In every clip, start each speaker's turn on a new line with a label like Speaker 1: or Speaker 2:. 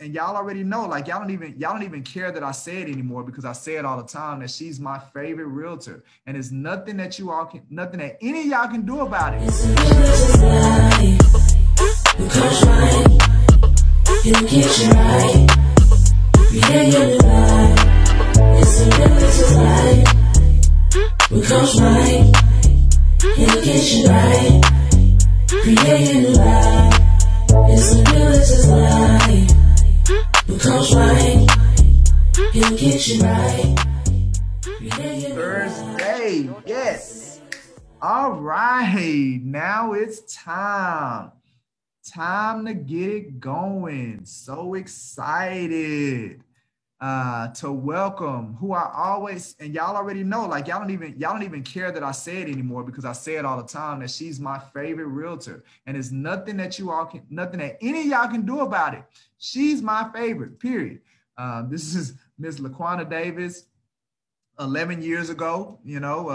Speaker 1: and y'all already know, like y'all don't even y'all don't even care that I say it anymore because I say it all the time that she's my favorite realtor, and it's nothing that you all can, nothing that any of y'all can do about it. Creating a life. It's the realest life. It'll get right. Thursday, yes. All right, now it's time. Time to get it going. So excited uh, to welcome who I always and y'all already know, like y'all don't even y'all don't even care that I say it anymore because I say it all the time that she's my favorite realtor, and it's nothing that you all can, nothing that any y'all can do about it. She's my favorite. Period. Uh, this is Miss LaQuana Davis. Eleven years ago, you know,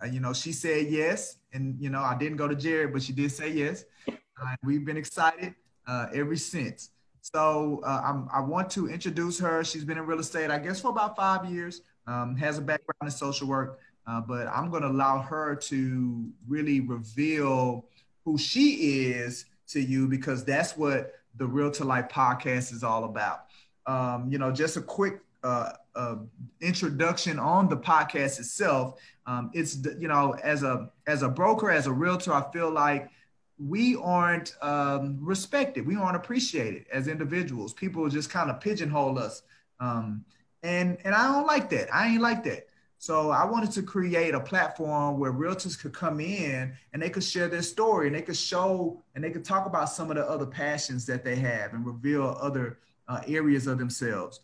Speaker 1: uh, you know, she said yes, and you know, I didn't go to Jared, but she did say yes. Uh, we've been excited uh, ever since. So uh, i want to introduce her. She's been in real estate, I guess, for about five years. Um, has a background in social work, uh, but I'm going to allow her to really reveal who she is to you because that's what the Real to Life podcast is all about. Um, you know, just a quick uh, uh, introduction on the podcast itself. Um, it's you know, as a as a broker, as a realtor, I feel like we aren't um, respected. We aren't appreciated as individuals. People just kind of pigeonhole us. Um, and, and I don't like that. I ain't like that. So I wanted to create a platform where realtors could come in and they could share their story and they could show and they could talk about some of the other passions that they have and reveal other uh, areas of themselves.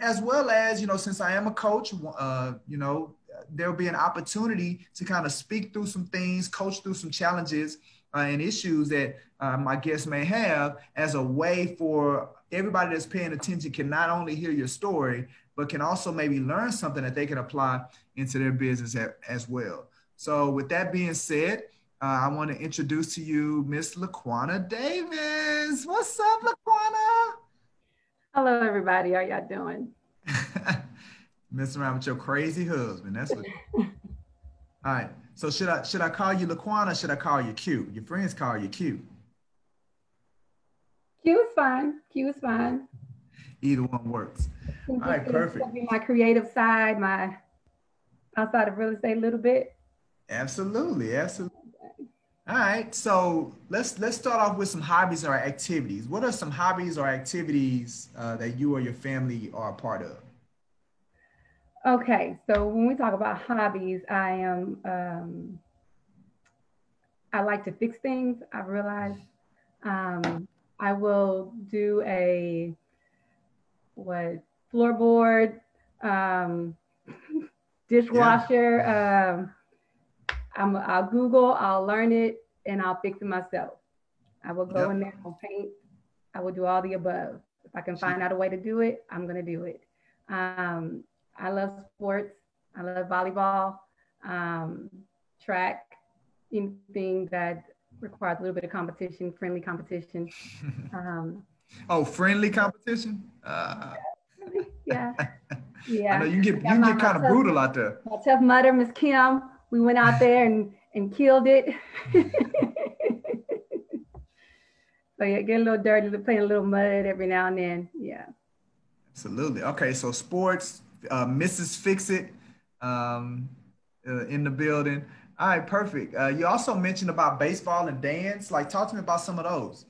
Speaker 1: As well as, you know, since I am a coach, uh, you know, there'll be an opportunity to kind of speak through some things, coach through some challenges uh, and issues that uh, my guests may have as a way for everybody that's paying attention can not only hear your story, but can also maybe learn something that they can apply into their business as well. So, with that being said, uh, I want to introduce to you Miss LaQuana Davis. What's up, LaQuana?
Speaker 2: Hello, everybody. How y'all doing?
Speaker 1: Messing around with your crazy husband. That's what. All right. So should I should I call you LaQuana? should I call you Q? Your friends call you Q.
Speaker 2: Q is fine. Q is fine.
Speaker 1: Either one works. All right, perfect.
Speaker 2: My creative side, my outside of real estate a little bit.
Speaker 1: Absolutely, absolutely. All right, so let's let's start off with some hobbies or activities. What are some hobbies or activities uh, that you or your family are a part of?
Speaker 2: Okay, so when we talk about hobbies, I am um, I like to fix things. I realize um, I will do a what floorboard, um, dishwasher. Yeah. Um, I'm, I'll Google, I'll learn it, and I'll fix it myself. I will go yep. in there, I'll paint. I will do all the above. If I can find out a way to do it, I'm gonna do it. Um, I love sports. I love volleyball, um, track, anything that requires a little bit of competition, friendly competition. Um,
Speaker 1: oh, friendly competition? Uh.
Speaker 2: Yeah. Yeah.
Speaker 1: I know you get you get kind of brutal out there.
Speaker 2: My Tough mother, Miss Kim. We went out there and and killed it. so yeah, get a little dirty, playing a little mud every now and then. Yeah.
Speaker 1: Absolutely. Okay, so sports, uh, Mrs. Fix It um, uh, in the building. All right, perfect. Uh, you also mentioned about baseball and dance. Like, talk to me about some of those.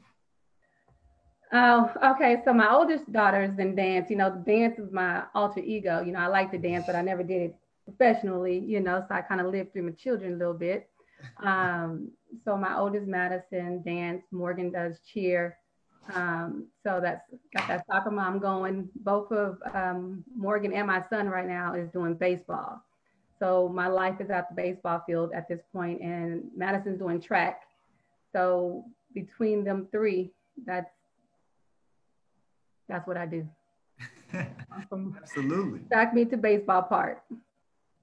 Speaker 2: Oh, okay. So my oldest daughter is in dance. You know, dance is my alter ego. You know, I like to dance, but I never did it professionally. You know, so I kind of lived through my children a little bit. Um, so my oldest Madison dance. Morgan does cheer. Um, so that's got that soccer mom going. Both of um, Morgan and my son right now is doing baseball. So my life is at the baseball field at this point, and Madison's doing track. So between them three, that's that's what I do.
Speaker 1: Absolutely.
Speaker 2: Back me to baseball part.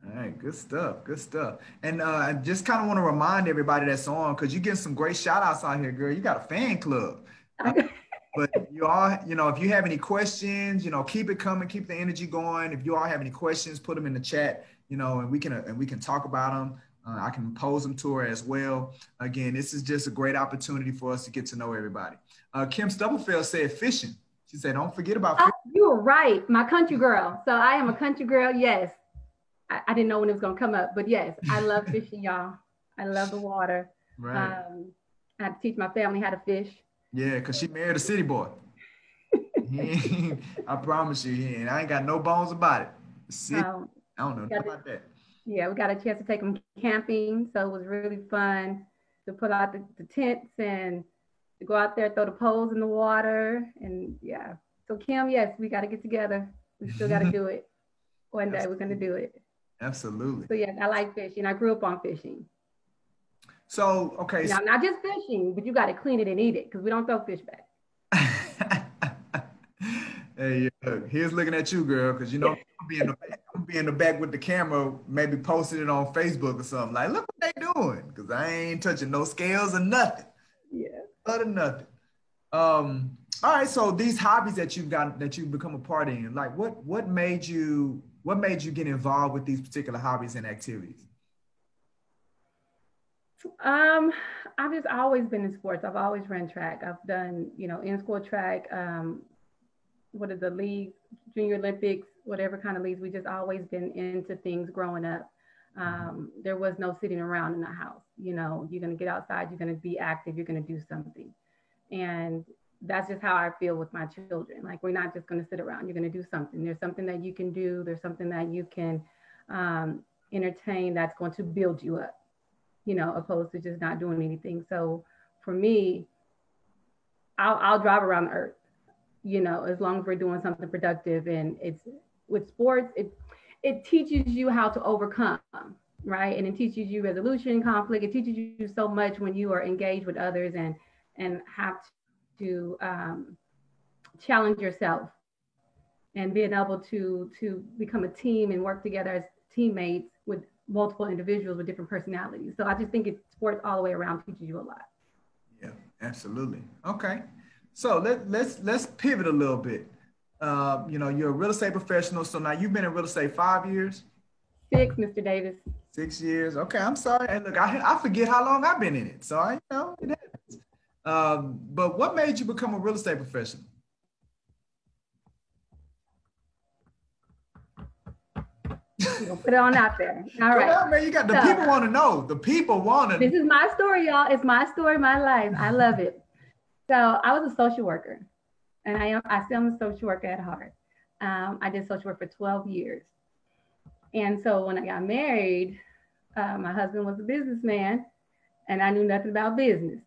Speaker 1: All right, good stuff, good stuff. And uh, I just kind of want to remind everybody that's on because you get some great shout outs out here, girl. You got a fan club. But you all, you know, if you have any questions, you know, keep it coming, keep the energy going. If you all have any questions, put them in the chat, you know, and we can and we can talk about them. Uh, I can pose them to her as well. Again, this is just a great opportunity for us to get to know everybody. Uh, Kim Stubblefield said fishing. She said, "Don't forget about."
Speaker 2: Oh, you were right, my country girl. So I am a country girl. Yes, I, I didn't know when it was gonna come up, but yes, I love fishing, y'all. I love the water. Right. Um, I had to teach my family how to fish.
Speaker 1: Yeah, because she married a city boy. I promise you, and I ain't got no bones about it. See, um, I don't know about that.
Speaker 2: Yeah, we got a chance to take them camping, so it was really fun to put out the, the tents and to go out there, throw the poles in the water, and yeah. So Kim, yes, we got to get together. We still got to do it. One day we're gonna do it.
Speaker 1: Absolutely.
Speaker 2: So yeah, I like fishing. I grew up on fishing.
Speaker 1: So okay.
Speaker 2: Now, so- not just fishing, but you got to clean it and eat it because we don't throw fish back.
Speaker 1: hey, uh, here's looking at you, girl, because you know I'm be in the back. I'm be in the back with the camera, maybe posting it on Facebook or something. Like, look what they doing, because I ain't touching no scales or nothing.
Speaker 2: Yeah.
Speaker 1: Other nothing. Um. All right. So these hobbies that you've got that you've become a part in, like, what what made you what made you get involved with these particular hobbies and activities?
Speaker 2: Um, I've just always been in sports. I've always ran track. I've done, you know, in school track. Um, what are the leagues, junior Olympics, whatever kind of leagues. We just always been into things growing up. Um, there was no sitting around in the house. You know, you're gonna get outside. You're gonna be active. You're gonna do something, and that's just how I feel with my children. Like we're not just gonna sit around. You're gonna do something. There's something that you can do. There's something that you can um, entertain that's going to build you up you know, opposed to just not doing anything. So for me, I'll, I'll drive around the earth, you know, as long as we're doing something productive. And it's with sports, it, it teaches you how to overcome, right? And it teaches you resolution, conflict. It teaches you so much when you are engaged with others and, and have to um, challenge yourself and being able to, to become a team and work together as teammates multiple individuals with different personalities. So I just think it's sports all the way around teaches you a lot.
Speaker 1: Yeah, absolutely. Okay. So let, let's let's pivot a little bit. Uh, you know, you're a real estate professional. So now you've been in real estate five years.
Speaker 2: Six, Mr. Davis.
Speaker 1: Six years. Okay, I'm sorry. And look, I, I forget how long I've been in it. So I you know it happens. Um, but what made you become a real estate professional?
Speaker 2: put it on out there. All right.
Speaker 1: On, man. You got the so, people want to know. The people want to.
Speaker 2: This is my story, y'all. It's my story, my life. I love it. So I was a social worker, and I am. I still am a social worker at heart. Um, I did social work for 12 years, and so when I got married, uh, my husband was a businessman, and I knew nothing about business,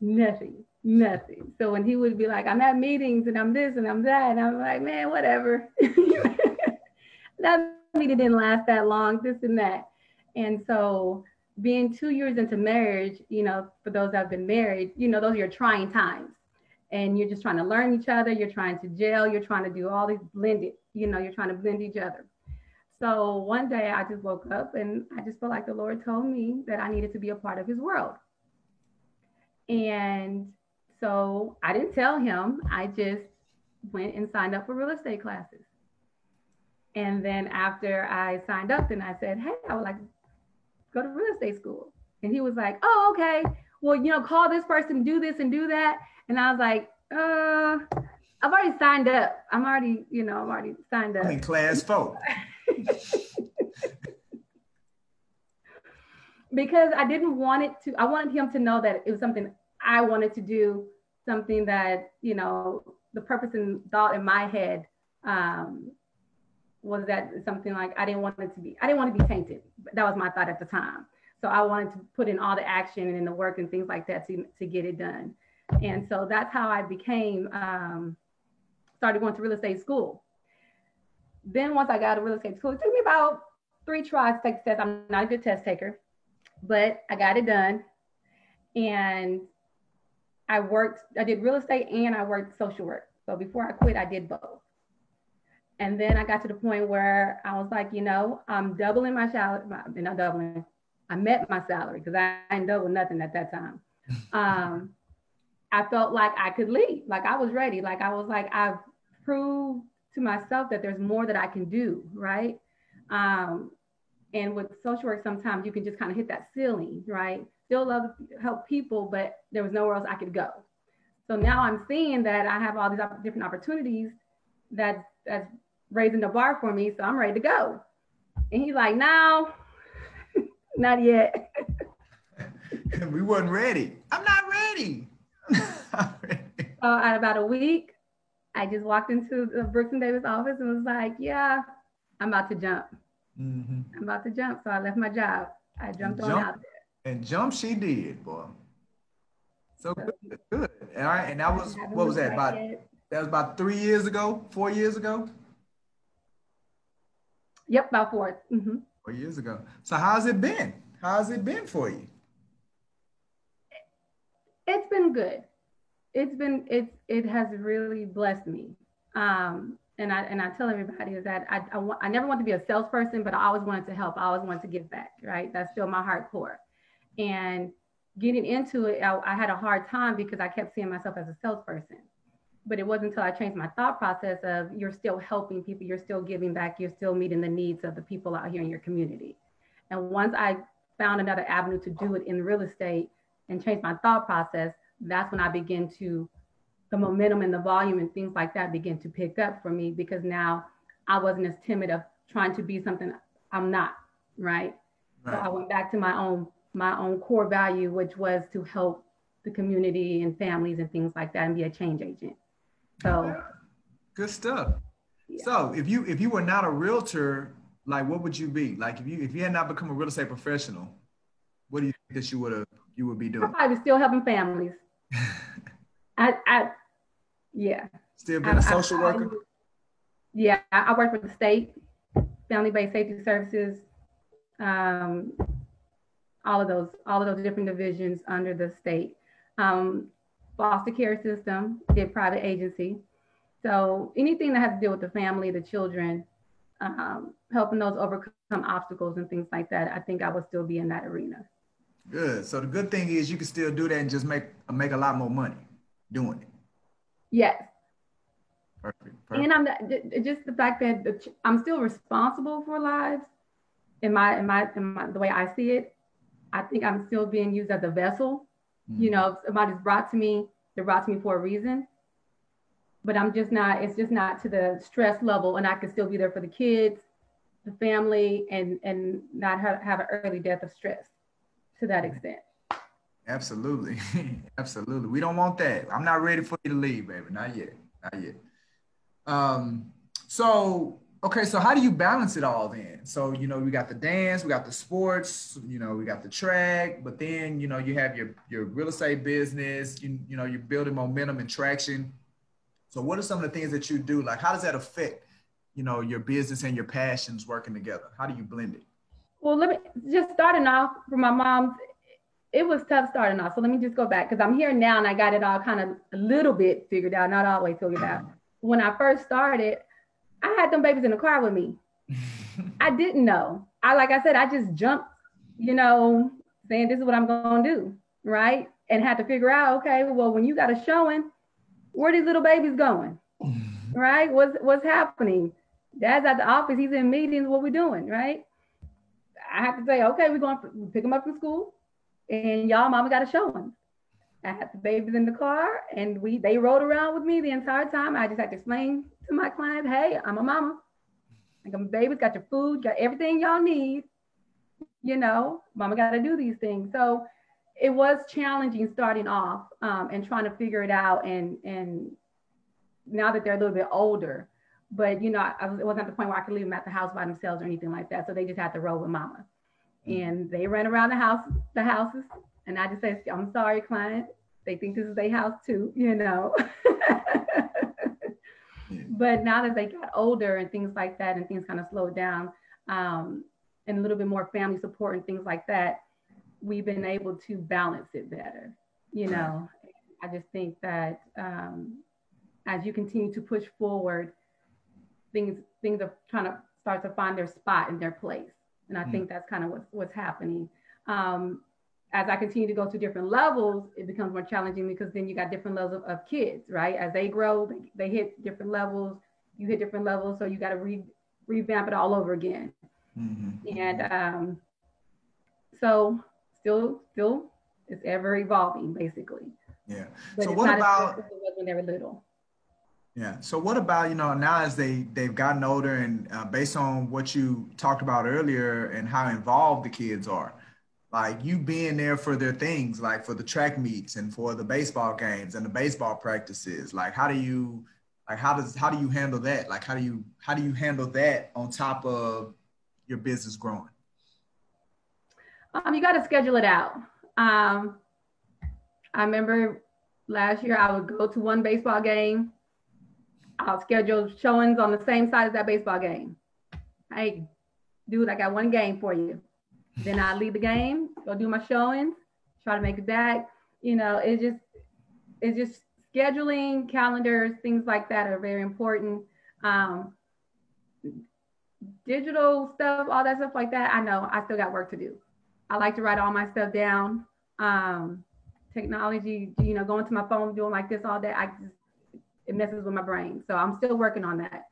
Speaker 2: nothing, nothing. So when he would be like, "I'm at meetings and I'm this and I'm that," and I'm like, "Man, whatever." that it didn't last that long, this and that. And so being two years into marriage, you know, for those that have been married, you know, those are your trying times. And you're just trying to learn each other, you're trying to gel, you're trying to do all these blended, you know, you're trying to blend each other. So one day I just woke up and I just felt like the Lord told me that I needed to be a part of his world. And so I didn't tell him, I just went and signed up for real estate classes. And then after I signed up, then I said, hey, I would like to go to real estate school. And he was like, oh, okay. Well, you know, call this person, do this and do that. And I was like, uh, I've already signed up. I'm already, you know, I'm already signed up.
Speaker 1: In class four.
Speaker 2: because I didn't want it to, I wanted him to know that it was something I wanted to do, something that, you know, the purpose and thought in my head um, was that something like I didn't want it to be, I didn't want to be tainted. That was my thought at the time. So I wanted to put in all the action and in the work and things like that to, to get it done. And so that's how I became, um, started going to real estate school. Then once I got to real estate school, it took me about three tries to take the test. I'm not a good test taker, but I got it done. And I worked, I did real estate and I worked social work. So before I quit, I did both. And then I got to the point where I was like, you know, I'm doubling my salary, not doubling, I met my salary because I, I didn't double nothing at that time. Um, I felt like I could leave, like I was ready, like I was like I've proved to myself that there's more that I can do, right? Um, and with social work, sometimes you can just kind of hit that ceiling, right? Still love to help people, but there was nowhere else I could go. So now I'm seeing that I have all these different opportunities that that's raising the bar for me. So I'm ready to go. And he's like, no, not yet.
Speaker 1: we wasn't ready. I'm not ready.
Speaker 2: So at about a week, I just walked into the Brooks and Davis office and was like, yeah, I'm about to jump. Mm-hmm. I'm about to jump. So I left my job. I jumped on out there.
Speaker 1: And jump she did, boy. So good, good. All right, and that was what was that about? That was about three years ago, four years ago.
Speaker 2: Yep, about 4 mm-hmm.
Speaker 1: Four years ago. So how's it been? How's it been for you?
Speaker 2: It's been good. It's been it's it has really blessed me. Um, and I and I tell everybody is that I, I, I never want to be a salesperson, but I always wanted to help. I always wanted to give back. Right, that's still my heart core. And getting into it, I, I had a hard time because I kept seeing myself as a salesperson. But it wasn't until I changed my thought process of you're still helping people, you're still giving back, you're still meeting the needs of the people out here in your community. And once I found another avenue to do it in real estate and change my thought process, that's when I begin to the momentum and the volume and things like that begin to pick up for me because now I wasn't as timid of trying to be something I'm not, right? right. So I went back to my own my own core value, which was to help the community and families and things like that and be a change agent. So
Speaker 1: good stuff. Yeah. So if you if you were not a realtor, like what would you be? Like if you if you had not become a real estate professional, what do you think that you would have you would be doing?
Speaker 2: I was still helping families. I I yeah.
Speaker 1: Still being I, a social I, worker? I,
Speaker 2: yeah, I work for the state, family-based safety services, um, all of those, all of those different divisions under the state. Um, foster care system, did private agency. So anything that has to do with the family, the children, um, helping those overcome obstacles and things like that, I think I would still be in that arena.
Speaker 1: Good. So the good thing is you can still do that and just make make a lot more money doing it.
Speaker 2: Yes. Perfect. Perfect. And I'm the, just the fact that I'm still responsible for lives in my, in my, in my, the way I see it. I think I'm still being used as a vessel. Mm-hmm. You know, somebody's brought to me, they're brought to me for a reason. But I'm just not, it's just not to the stress level. And I can still be there for the kids, the family, and and not have, have an early death of stress to that extent.
Speaker 1: Absolutely. Absolutely. We don't want that. I'm not ready for you to leave, baby. Not yet. Not yet. Um, so okay, so how do you balance it all then? So, you know, we got the dance, we got the sports, you know, we got the track, but then, you know, you have your your real estate business, you, you know, you're building momentum and traction. So what are some of the things that you do? Like how does that affect, you know, your business and your passions working together? How do you blend it?
Speaker 2: Well, let me just starting off from my mom's it was tough starting off. So let me just go back because I'm here now and I got it all kind of a little bit figured out, not all the way figured out. Mm-hmm. When I first started, I had them babies in the car with me. I didn't know. I like I said, I just jumped, you know, saying this is what I'm gonna do, right? And had to figure out, okay, well, when you got a showing, where these little babies going? right? What's what's happening? Dad's at the office, he's in meetings, what we doing, right? I have to say, okay, we're going to pick them up from school and y'all mama got a showing. I had the babies in the car and we they rode around with me the entire time. I just had to explain to my clients, hey, I'm a mama. Like, I got my babies, got your food, got everything y'all need. You know, mama got to do these things. So it was challenging starting off um, and trying to figure it out. And and now that they're a little bit older, but you know, I was, it wasn't at the point where I could leave them at the house by themselves or anything like that. So they just had to roll with mama. Mm-hmm. and they ran around the house, the houses, and I just said, "I'm sorry, client. They think this is their house too, you know." but now that they got older and things like that, and things kind of slowed down, um, and a little bit more family support and things like that, we've been able to balance it better. You know, I just think that um, as you continue to push forward, things things are trying to start to find their spot in their place. And I mm think that's kind of what's, what's happening. Um, as I continue to go to different levels, it becomes more challenging because then you got different levels of, of kids, right? As they grow, they, they, hit different levels, you hit different levels, so you got to re, revamp it all over again. Mm-hmm. And um, so, still, still, it's ever evolving, basically.
Speaker 1: Yeah. But so what about
Speaker 2: when they were little?
Speaker 1: Yeah. So what about you know now as they they've gotten older and uh, based on what you talked about earlier and how involved the kids are, like you being there for their things, like for the track meets and for the baseball games and the baseball practices. Like how do you like how does how do you handle that? Like how do you how do you handle that on top of your business growing?
Speaker 2: Um, you got to schedule it out. Um, I remember last year I would go to one baseball game. I'll schedule showings on the same side as that baseball game. Hey, dude, I got one game for you. Then I leave the game, go do my showings, try to make it back. You know, it's just it's just scheduling, calendars, things like that are very important. Um, digital stuff, all that stuff like that, I know I still got work to do. I like to write all my stuff down. Um, technology, you know, going to my phone, doing like this all day, I just, it messes with my brain. So I'm still working on that.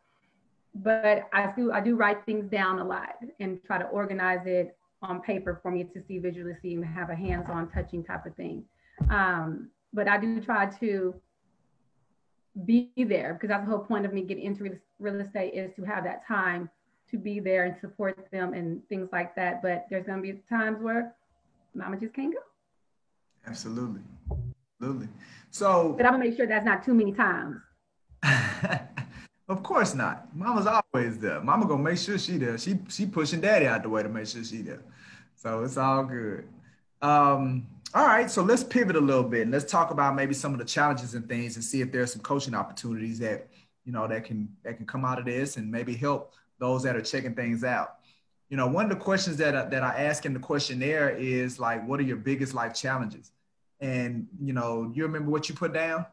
Speaker 2: But I do, I do write things down a lot and try to organize it on paper for me to see visually see and have a hands-on touching type of thing. Um, but I do try to be there because that's the whole point of me getting into real estate is to have that time to be there and support them and things like that. But there's going to be times where mama just can't go.
Speaker 1: Absolutely. Absolutely. So,
Speaker 2: but I'm gonna make sure that's not too many times.
Speaker 1: of course not. Mama's always there. Mama gonna make sure she there. She she pushing daddy out the way to make sure she there. So it's all good. Um, all right, so let's pivot a little bit and let's talk about maybe some of the challenges and things and see if there's some coaching opportunities that you know that can that can come out of this and maybe help those that are checking things out you know, one of the questions that, I, that I ask in the questionnaire is like, what are your biggest life challenges? And, you know, you remember what you put down?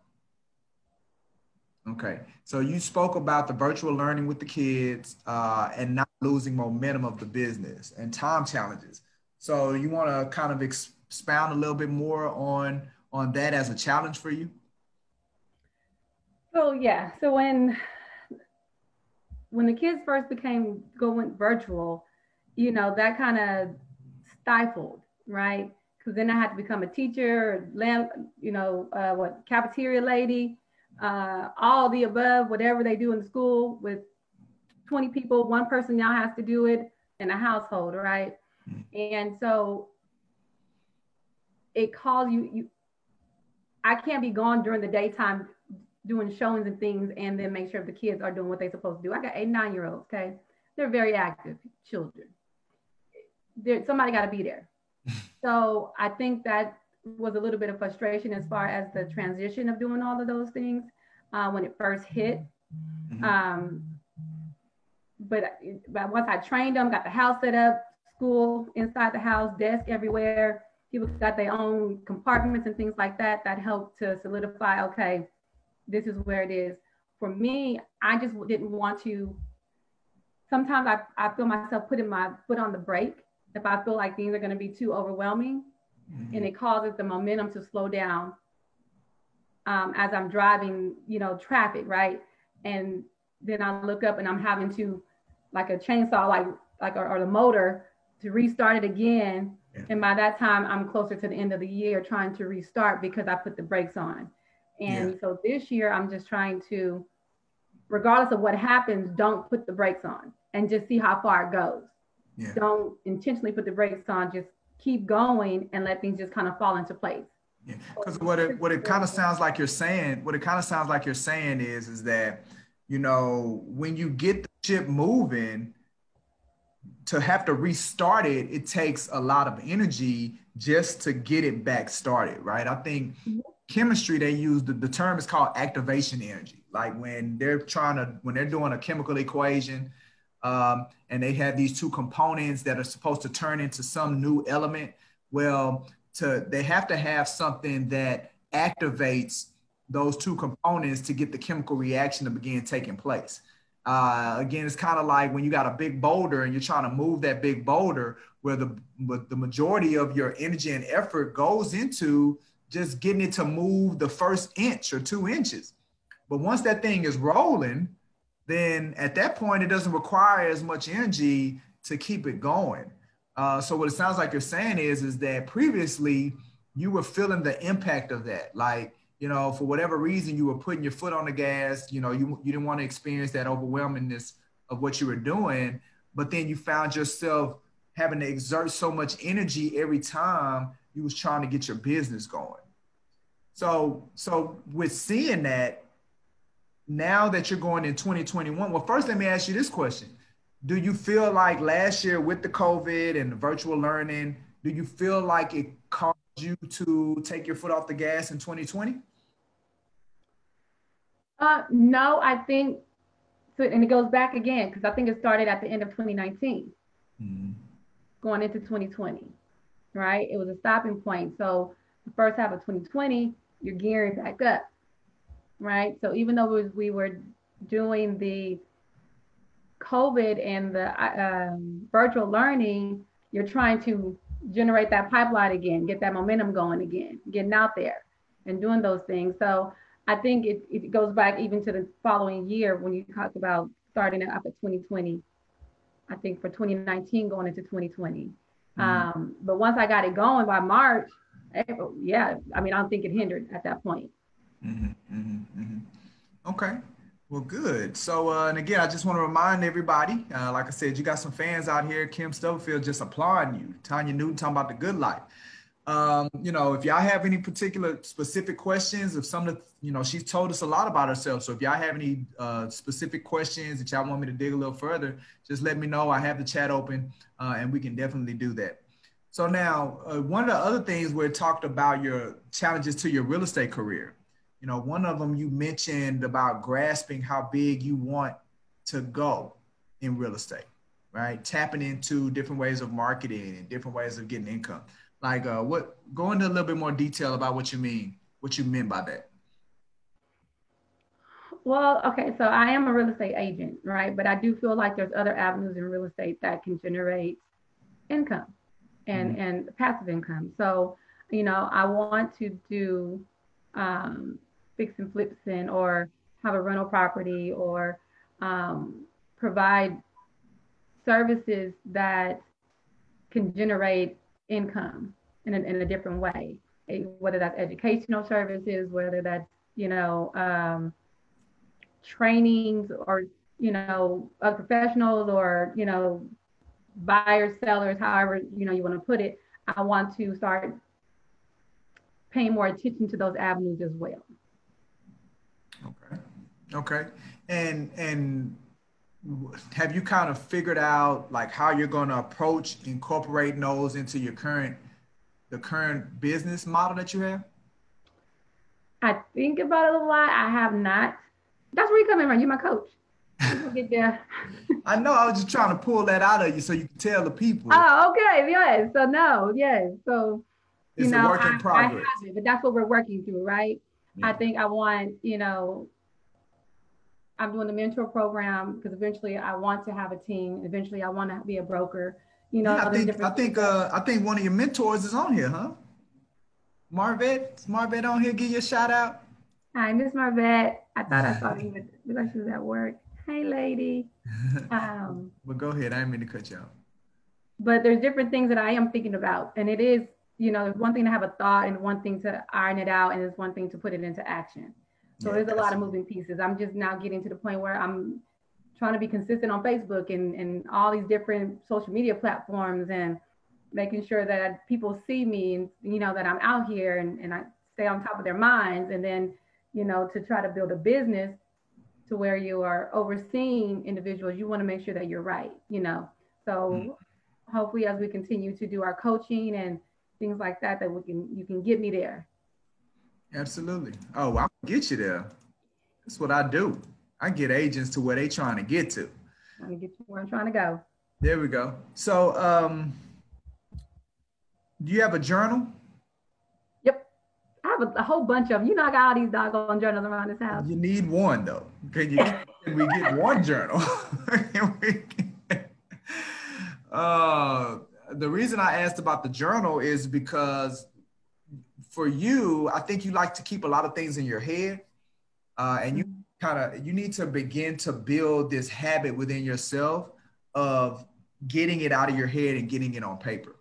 Speaker 1: Okay. So you spoke about the virtual learning with the kids uh, and not losing momentum of the business and time challenges. So you want to kind of expound a little bit more on on that as a challenge for you?
Speaker 2: So yeah. So when when the kids first became going virtual, you know, that kind of stifled, right? Because then I had to become a teacher, lamp, you know, uh, what cafeteria lady, uh, all the above, whatever they do in school with 20 people, one person now has to do it in a household, right? And so it calls you, you, I can't be gone during the daytime doing showings and things and then make sure the kids are doing what they're supposed to do. I got eight, nine year olds, okay? They're very active children there, somebody got to be there. so I think that was a little bit of frustration as far as the transition of doing all of those things uh, when it first hit. Mm-hmm. Um, but, but once I trained them, got the house set up, school inside the house, desk everywhere. People got their own compartments and things like that. That helped to solidify. Okay, this is where it is. For me, I just didn't want to. Sometimes I, I feel myself putting my foot on the brake if I feel like things are going to be too overwhelming mm-hmm. and it causes the momentum to slow down um, as I'm driving, you know, traffic, right? And then I look up and I'm having to, like a chainsaw, like like or, or the motor, to restart it again. Yeah. And by that time, I'm closer to the end of the year trying to restart because I put the brakes on. And yeah. so this year, I'm just trying to, regardless of what happens, don't put the brakes on and just see how far it goes yeah. don't intentionally put the brakes on just keep going and let things just kind of fall into place.
Speaker 1: Yeah because what it what it kind of sounds like you're saying what it kind of sounds like you're saying is is that you know when you get the ship moving to have to restart it it takes a lot of energy just to get it back started right? I think mm-hmm. chemistry they use the, the term is called activation energy. Like when they're trying to when they're doing a chemical equation um, and they have these two components that are supposed to turn into some new element. Well, to they have to have something that activates those two components to get the chemical reaction to begin taking place. Uh, again, it's kind of like when you got a big boulder and you're trying to move that big boulder, where the the majority of your energy and effort goes into just getting it to move the first inch or two inches. But once that thing is rolling, then at that point it doesn't require as much energy to keep it going. Uh, so what it sounds like you're saying is is that previously you were feeling the impact of that, like you know, for whatever reason you were putting your foot on the gas. You know, you you didn't want to experience that overwhelmingness of what you were doing, but then you found yourself having to exert so much energy every time you was trying to get your business going. So so with seeing that, now that you're going in 2021, well, first let me ask you this question. Do you feel like last year with the COVID and the virtual learning, do you feel like it caused you to take your foot off the gas in 2020?
Speaker 2: Uh, no, I think, so, and it goes back again, because I think it started at the end of 2019, mm-hmm. going into 2020, right? It was a stopping point. So the first half of 2020, you're gearing back up right? So even though we were doing the COVID and the um, virtual learning, you're trying to generate that pipeline again, get that momentum going again, getting out there and doing those things. So I think it, it goes back even to the following year when you talk about starting it up at 2020. I think for 2019 going into 2020. Mm-hmm. Um, but once I got it going by March, April, yeah, I mean, I don't think it hindered at that point.
Speaker 1: Mm-hmm, mm-hmm, mm-hmm. Okay. Well, good. So, uh, and again, I just want to remind everybody, uh, like I said, you got some fans out here. Kim Stubblefield just applauding you. Tanya Newton talking about the good life. Um, you know, if y'all have any particular specific questions, if some of the, you know, she's told us a lot about herself. So if y'all have any uh, specific questions that y'all want me to dig a little further, just let me know. I have the chat open uh, and we can definitely do that. So now, uh, one of the other things we talked about your challenges to your real estate career you know, one of them you mentioned about grasping how big you want to go in real estate, right? Tapping into different ways of marketing and different ways of getting income. Like, uh, what? Go into a little bit more detail about what you mean, what you meant by that.
Speaker 2: Well, okay, so I am a real estate agent, right? But I do feel like there's other avenues in real estate that can generate income and mm-hmm. and passive income. So, you know, I want to do um, fix and flips in or have a rental property or um, provide services that can generate income in a, in a different way, whether that's educational services, whether that's, you know, um, trainings or, you know, of professionals or, you know, buyers, sellers, however, you know, you want to put it. I want to start paying more attention to those avenues as well.
Speaker 1: Okay. And and have you kind of figured out like how you're going to approach incorporating those into your current the current business model that you have?
Speaker 2: I think about it a lot. I have not. That's where you come in, right? You're my coach.
Speaker 1: get there. I know. I was just trying to pull that out of you so you can tell the people.
Speaker 2: Oh, okay. Yes. So no. Yes. So
Speaker 1: you it's know, a work in I, progress.
Speaker 2: I it, but that's what we're working through, right? I think I want, you know, I'm doing the mentor program because eventually I want to have a team. Eventually I want to be a broker. You know,
Speaker 1: yeah, I think I think uh, I think one of your mentors is on here, huh? Marvet, Marvet on here. Give you a shout out.
Speaker 2: Hi, Miss Marvet. I thought I saw you, but she was at work. Hey, lady.
Speaker 1: Um, but go ahead. I didn't mean to cut you off.
Speaker 2: But there's different things that I am thinking about, and it is you know, there's one thing to have a thought and one thing to iron it out and it's one thing to put it into action. So yeah, there's a lot of moving pieces. I'm just now getting to the point where I'm trying to be consistent on Facebook and, and all these different social media platforms and making sure that people see me and, you know, that I'm out here and, and I stay on top of their minds. And then, you know, to try to build a business to where you are overseeing individuals, you want to make sure that you're right, you know. So mm-hmm. hopefully as we continue to do our coaching and things like that that we can you can get me there.
Speaker 1: Absolutely. Oh, I'll get you there. That's what I do. I get agents to where they trying to get to.
Speaker 2: I'm trying to get to where I'm trying to go.
Speaker 1: There we go. So um do you have a journal?
Speaker 2: Yep. I have a, a whole bunch of them. You know, I got all these doggone journals around this house.
Speaker 1: You need one though. Can you we get one journal. uh, the reason I asked about the journal is because for you, I think you like to keep a lot of things in your head, uh, and you kind of you need to begin to build this habit within yourself of getting it out of your head and getting it on paper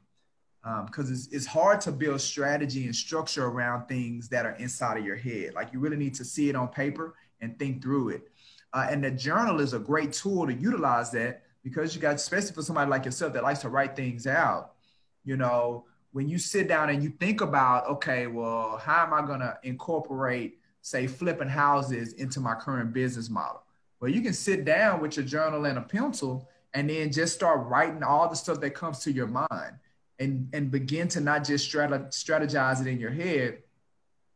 Speaker 1: because um, it's, it's hard to build strategy and structure around things that are inside of your head. Like you really need to see it on paper and think through it. Uh, and the journal is a great tool to utilize that because you got, especially for somebody like yourself that likes to write things out, you know, when you sit down and you think about, okay, well, how am I going to incorporate, say, flipping houses into my current business model? Well, you can sit down with your journal and a pencil and then just start writing all the stuff that comes to your mind and and begin to not just strategize it in your head,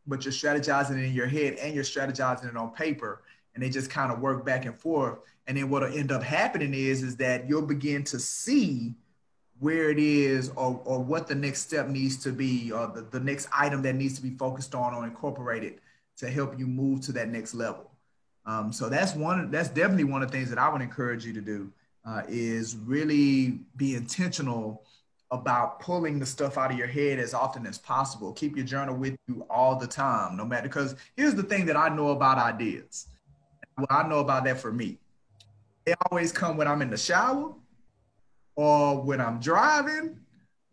Speaker 1: but you're strategizing it in your head and you're strategizing it on paper, and they just kind of work back and forth. And then what'll end up happening is is that you'll begin to see where it is or, or what the next step needs to be or the, the next item that needs to be focused on or incorporated to help you move to that next level. Um, so that's one that's definitely one of the things that I would encourage you to do uh, is really be intentional about pulling the stuff out of your head as often as possible. Keep your journal with you all the time, no matter. Because here's the thing that I know about ideas. What I know about that for me, they always come when I'm in the shower or when I'm driving.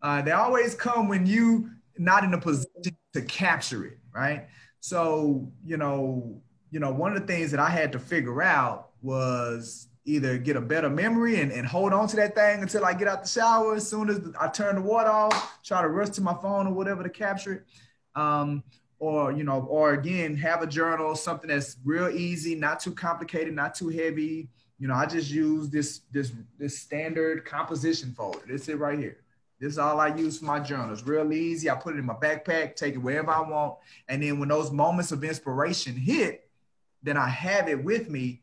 Speaker 1: Uh, they always come when you not in a position to capture it, right? So you know, you know, one of the things that I had to figure out was either get a better memory and, and hold on to that thing until I get out the shower. As soon as I turn the water off, try to rush to my phone or whatever to capture it. Um, or, you know, or again, have a journal, something that's real easy, not too complicated, not too heavy. You know, I just use this, this, this standard composition folder. This it right here. This is all I use for my journal. It's real easy. I put it in my backpack, take it wherever I want. And then when those moments of inspiration hit, then I have it with me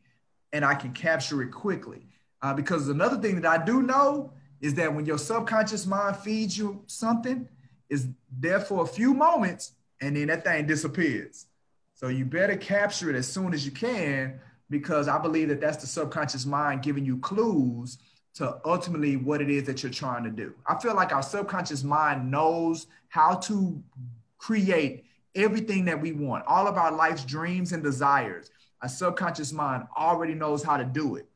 Speaker 1: and I can capture it quickly. Uh, because another thing that I do know is that when your subconscious mind feeds you something, is there for a few moments and then that thing disappears. So you better capture it as soon as you can because I believe that that's the subconscious mind giving you clues to ultimately what it is that you're trying to do. I feel like our subconscious mind knows how to create everything that we want, all of our life's dreams and desires our subconscious mind already knows how to do it.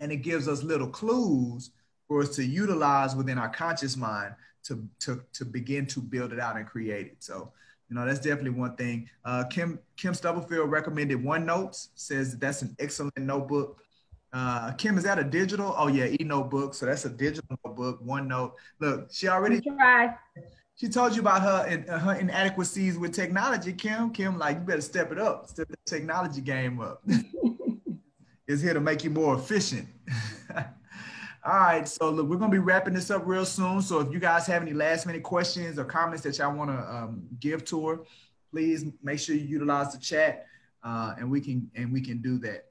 Speaker 1: And it gives us little clues for us to utilize within our conscious mind to, to, to begin to build it out and create it. So, you know, that's definitely one thing. Uh, Kim, Kim Stubblefield recommended one OneNotes, says that that's an excellent notebook. Uh, Kim, is that a digital? Oh yeah, e-notebook. So that's a digital notebook, OneNote. Look, she already tried she told you about her and her inadequacies with technology, Kim. Kim, like you better step it up, step the technology game up. is here to make you more efficient. All right, so look, we're gonna be wrapping this up real soon. So if you guys have any last minute questions or comments that y'all want to um, give to her, please make sure you utilize the chat, uh, and we can and we can do that.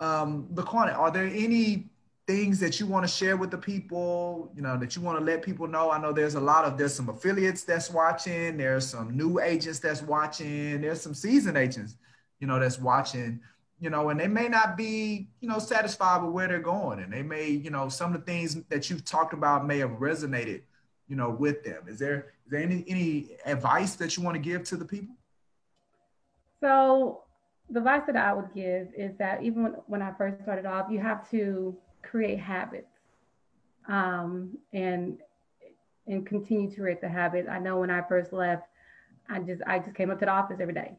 Speaker 1: Um, LaQuana, are there any things that you want to share with the people, you know, that you want to let people know? I know there's a lot of there's some affiliates that's watching, there's some new agents that's watching, there's some seasoned agents, you know, that's watching, you know, and they may not be, you know, satisfied with where they're going. And they may, you know, some of the things that you've talked about may have resonated, you know, with them. Is there is there any any advice that you want to give to the people?
Speaker 2: So the advice that I would give is that even when, when I first started off, you have to create habits um, and and continue to create the habits. I know when I first left, I just I just came up to the office every day.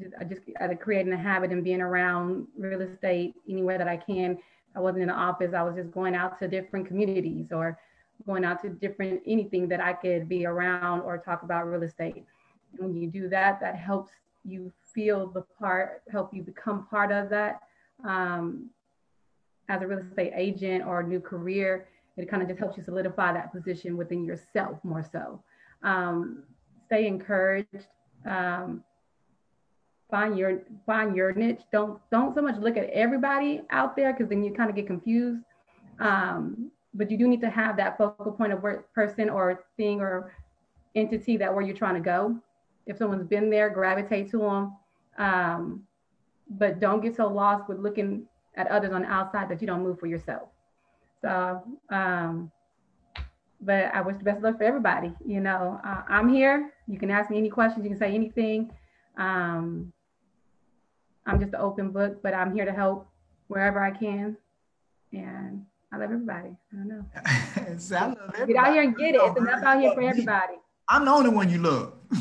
Speaker 2: Just, I just creating a habit and being around real estate anywhere that I can. I wasn't in the office. I was just going out to different communities or going out to different anything that I could be around or talk about real estate. And when you do that, that helps you feel the part, help you become part of that. Um, as a real estate agent or a new career, it kind of just helps you solidify that position within yourself more so. Um, stay encouraged. Um, find your find your niche. Don't don't so much look at everybody out there because then you kind of get confused. Um, but you do need to have that focal point of work person or thing or entity that where you're trying to go. If someone's been there, gravitate to them. Um, but don't get so lost with looking at others on the outside that you don't move for yourself. So, um, but I wish the best of luck for everybody. You know, uh, I'm here. You can ask me any questions. You can say anything. Um, I'm just an open book, but I'm here to help wherever I can. And I love everybody. I don't know. so I love everybody. Get out here and get it. It's enough out here for everybody.
Speaker 1: I'm the only one you love.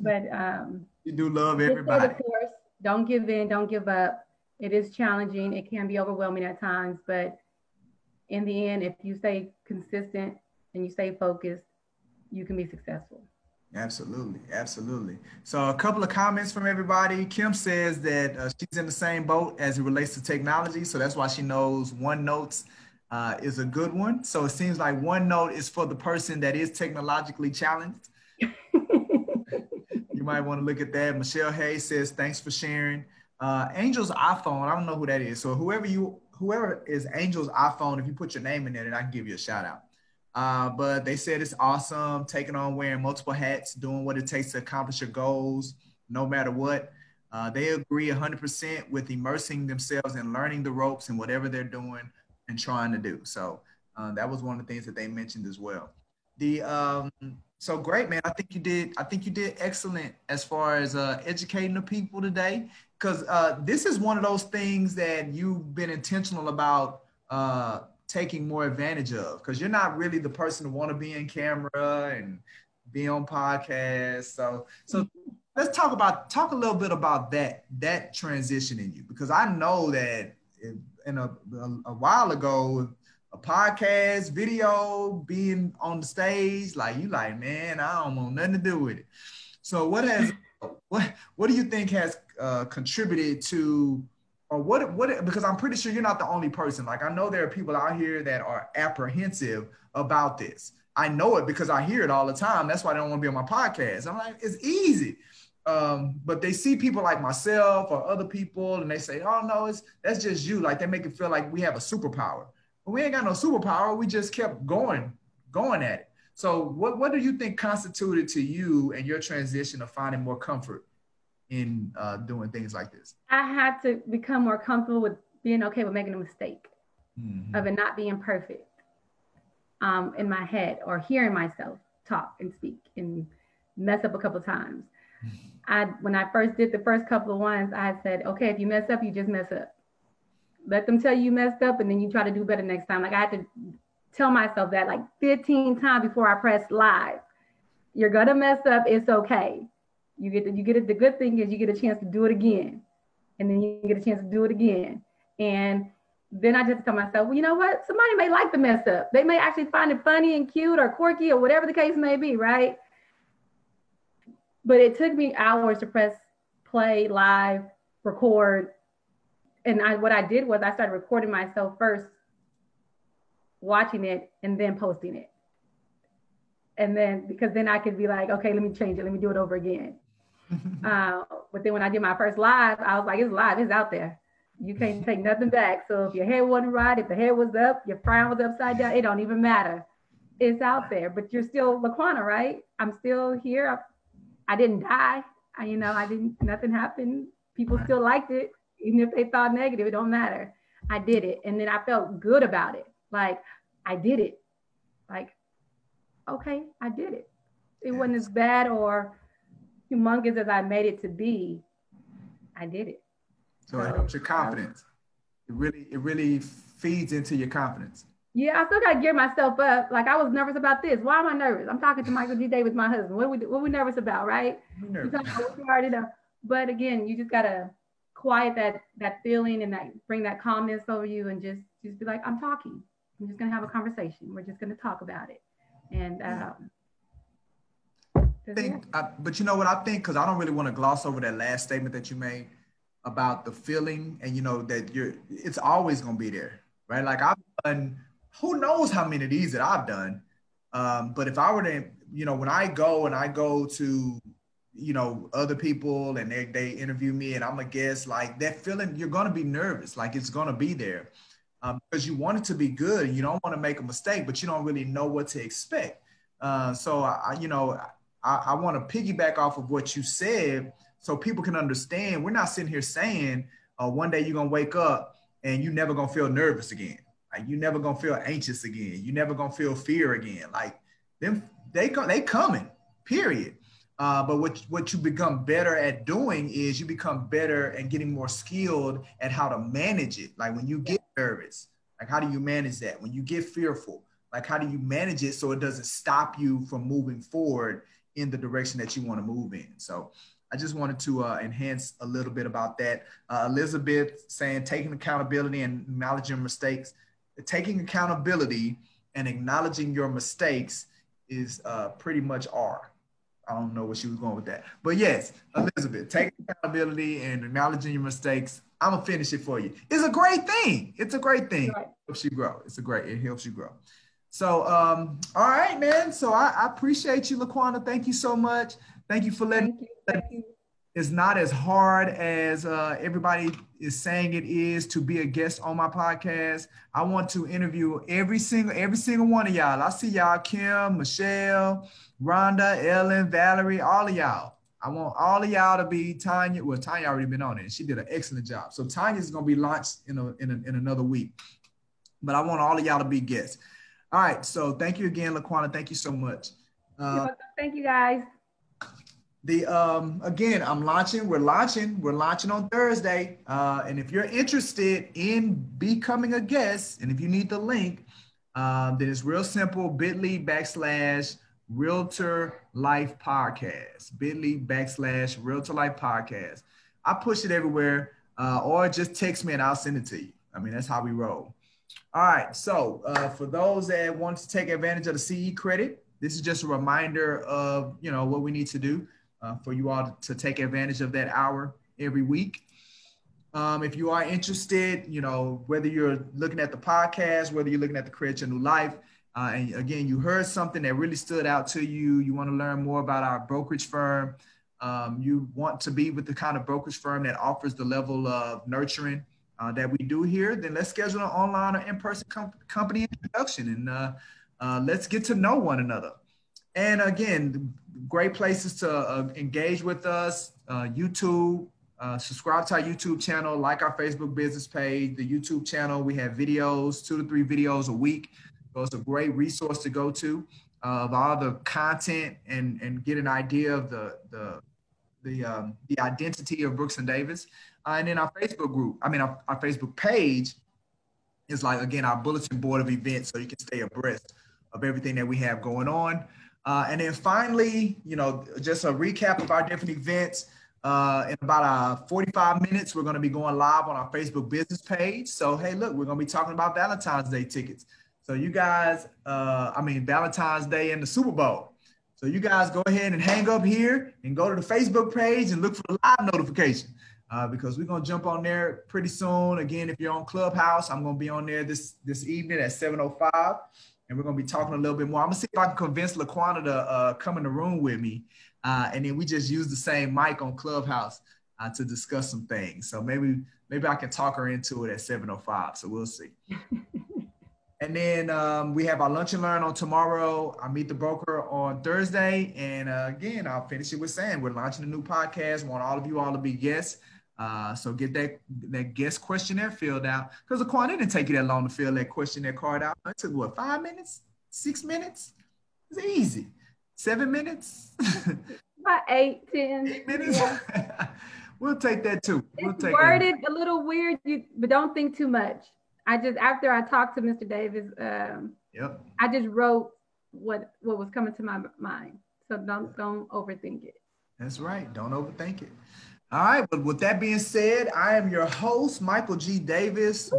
Speaker 2: but um,
Speaker 1: you do love everybody.
Speaker 2: Of course, don't give in. Don't give up. It is challenging. It can be overwhelming at times, but in the end, if you stay consistent and you stay focused, you can be successful.
Speaker 1: Absolutely, absolutely. So a couple of comments from everybody. Kim says that uh, she's in the same boat as it relates to technology, so that's why she knows OneNotes uh, is a good one. So it seems like OneNote is for the person that is technologically challenged. you might want to look at that. Michelle Hayes says, "Thanks for sharing." Uh, Angel's iPhone. I don't know who that is. So whoever you, whoever is Angel's iPhone, if you put your name in there, then I can give you a shout out. Uh, but they said it's awesome, taking on wearing multiple hats, doing what it takes to accomplish your goals, no matter what. Uh, they agree 100% with immersing themselves and learning the ropes and whatever they're doing and trying to do. So uh, that was one of the things that they mentioned as well. The um, so great, man. I think you did. I think you did excellent as far as uh, educating the people today, because uh, this is one of those things that you've been intentional about uh, taking more advantage of because you're not really the person to want to be in camera and be on podcasts. So so let's talk about talk a little bit about that that transition in you because I know that in a, a, a while ago a podcast video being on the stage like you like man I don't want nothing to do with it. So what has what what do you think has uh, contributed to or what what because I'm pretty sure you're not the only person. Like I know there are people out here that are apprehensive about this. I know it because I hear it all the time. That's why they don't want to be on my podcast. I'm like, it's easy. Um, but they see people like myself or other people and they say, oh no, it's that's just you. Like they make it feel like we have a superpower. But we ain't got no superpower. We just kept going, going at it. So what, what do you think constituted to you and your transition of finding more comfort in uh, doing things like this?
Speaker 2: I had to become more comfortable with being okay with making a mistake, mm-hmm. of it not being perfect um, in my head or hearing myself talk and speak and mess up a couple times. Mm-hmm. I when I first did the first couple of ones, I said, okay, if you mess up, you just mess up. Let them tell you you messed up, and then you try to do better next time. Like I had to tell myself that like 15 times before I pressed live. You're gonna mess up. It's okay. You get the, you get it. The good thing is you get a chance to do it again, and then you get a chance to do it again. And then I just tell myself, well, you know what? Somebody may like the mess up. They may actually find it funny and cute or quirky or whatever the case may be, right? But it took me hours to press play, live, record. And I, what I did was I started recording myself first, watching it, and then posting it. And then because then I could be like, okay, let me change it, let me do it over again. uh, but then when I did my first live, I was like, it's live, it's out there. You can't take nothing back. So if your hair wasn't right, if the hair was up, your frown was upside down, it don't even matter. It's out there, but you're still LaQuana, right? I'm still here. I, I didn't die. I, you know, I didn't, nothing happened. People still liked it. Even if they thought negative, it don't matter. I did it. And then I felt good about it. Like I did it. Like, okay, I did it. It wasn't as bad or humongous as I made it to be, I did it.
Speaker 1: So, so it helps your confidence. It really, it really feeds into your confidence.
Speaker 2: Yeah, I still gotta gear myself up. Like I was nervous about this. Why am I nervous? I'm talking to Michael G. Davis, my husband. What are we what are we nervous about, right? Nervous. You already know. But again, you just gotta quiet that that feeling and that bring that calmness over you and just just be like, I'm talking. I'm just gonna have a conversation. We're just gonna talk about it. And um,
Speaker 1: think, I, but you know what I think, because I don't really want to gloss over that last statement that you made about the feeling, and you know that you're, it's always gonna be there, right? Like I've done, who knows how many of these that I've done, um, but if I were to, you know, when I go and I go to, you know, other people and they they interview me and I'm a guest, like that feeling, you're gonna be nervous, like it's gonna be there. Um, because you want it to be good and you don't want to make a mistake, but you don't really know what to expect. Uh, so I, you know, I, I want to piggyback off of what you said. so people can understand. We're not sitting here saying uh, one day you're gonna wake up and you never gonna feel nervous again. Like you never gonna feel anxious again. You never gonna feel fear again. Like them, they come, they coming. Period. Uh, but what, what you become better at doing is you become better and getting more skilled at how to manage it. Like when you get nervous, like how do you manage that? When you get fearful, like how do you manage it so it doesn't stop you from moving forward in the direction that you want to move in? So I just wanted to uh, enhance a little bit about that. Uh, Elizabeth saying taking accountability and acknowledging mistakes. Taking accountability and acknowledging your mistakes is uh, pretty much R. I don't know where she was going with that. But yes, Elizabeth, taking accountability and acknowledging your mistakes. I'm gonna finish it for you. It's a great thing. It's a great thing. Right. It helps you grow. It's a great, it helps you grow. So um, all right, man. So I, I appreciate you, LaQuana. Thank you so much. Thank you for letting Thank you. It's not as hard as uh, everybody is saying it is to be a guest on my podcast. I want to interview every single every single one of y'all. I see y'all, Kim, Michelle, Rhonda, Ellen, Valerie, all of y'all. I want all of y'all to be Tanya. Well, Tanya already been on it. She did an excellent job. So Tanya is going to be launched in a, in, a, in another week. But I want all of y'all to be guests. All right. So thank you again, LaQuana. Thank you so much.
Speaker 2: Uh, thank you, guys.
Speaker 1: The um again, I'm launching. We're launching. We're launching on Thursday. Uh, and if you're interested in becoming a guest, and if you need the link, um, then it's real simple. Bitly backslash Realtor Life Podcast. Bitly backslash Realtor Life Podcast. I push it everywhere, uh, or just text me and I'll send it to you. I mean, that's how we roll. All right. So uh, for those that want to take advantage of the CE credit, this is just a reminder of you know what we need to do uh, for you all to, take advantage of that hour every week. Um, if you are interested, you know whether you're looking at the podcast, whether you're looking at the Create Your New Life, uh, and again, you heard something that really stood out to you. You want to learn more about our brokerage firm. Um, you want to be with the kind of brokerage firm that offers the level of nurturing uh, that we do here. Then let's schedule an online or in-person com- company introduction, and uh, uh, let's get to know one another. And again, great places to uh, engage with us. Uh, YouTube. subscribe to our YouTube channel, like our Facebook business page, the YouTube channel. We have videos, two to three videos a week so it's a great resource to go to uh, of all the content and, and get an idea of the, the, the, um, the identity of Brooks and Davis. And then our Facebook group, I mean, our, our Facebook page is like, again, our bulletin board of events so you can stay abreast of everything that we have going on. Uh, and then finally, you know, just a recap of our different events. Uh, in about uh, 45 minutes, we're going to be going live on our Facebook business page. So, hey, look, we're going to be talking about Valentine's Day tickets. So you guys, uh, I mean Valentine's Day and the Super Bowl. So you guys go ahead and hang up here and go to the Facebook page and look for the live notification uh, because we're gonna jump on there pretty soon. Again, if you're on Clubhouse, I'm gonna be on there this this evening at 7:05, and we're gonna be talking a little bit more. I'm gonna see if I can convince LaQuana to uh, come in the room with me, uh, and then we just use the same mic on Clubhouse uh, to discuss some things. So maybe maybe I can talk her into it at 7:05. So we'll see. And then um, we have our lunch and learn on tomorrow. I meet the broker on Thursday. And uh, again, I'll finish it with saying we're launching a new podcast. Want all of you all to be guests. Uh, so get that that guest questionnaire filled out because the it didn't take you that long to fill that questionnaire card out. It took what five minutes, six minutes? It's easy. Seven minutes.
Speaker 2: About eight, ten. Eight minutes.
Speaker 1: Yeah. we'll take that too. We'll
Speaker 2: it's worded a little weird, you, but don't think too much. I just after I talked to Mr. Davis, um,
Speaker 1: yep.
Speaker 2: I just wrote what what was coming to my mind. So don't don't overthink it.
Speaker 1: That's right. Don't overthink it. All right. But with that being said, I am your host, Michael G. Davis.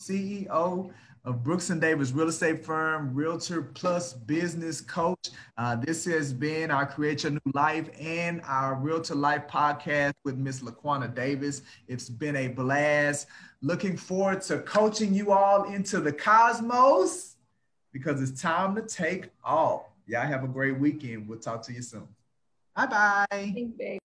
Speaker 1: CEO of Brooks and Davis Real Estate Firm, Realtor Plus Business Coach. Uh, this has been our Create Your New Life and our Realtor Life podcast with Miss LaQuana Davis. It's been a blast. Looking forward to coaching you all into the cosmos because it's time to take off. Y'all have a great weekend. We'll talk to you soon. Bye bye.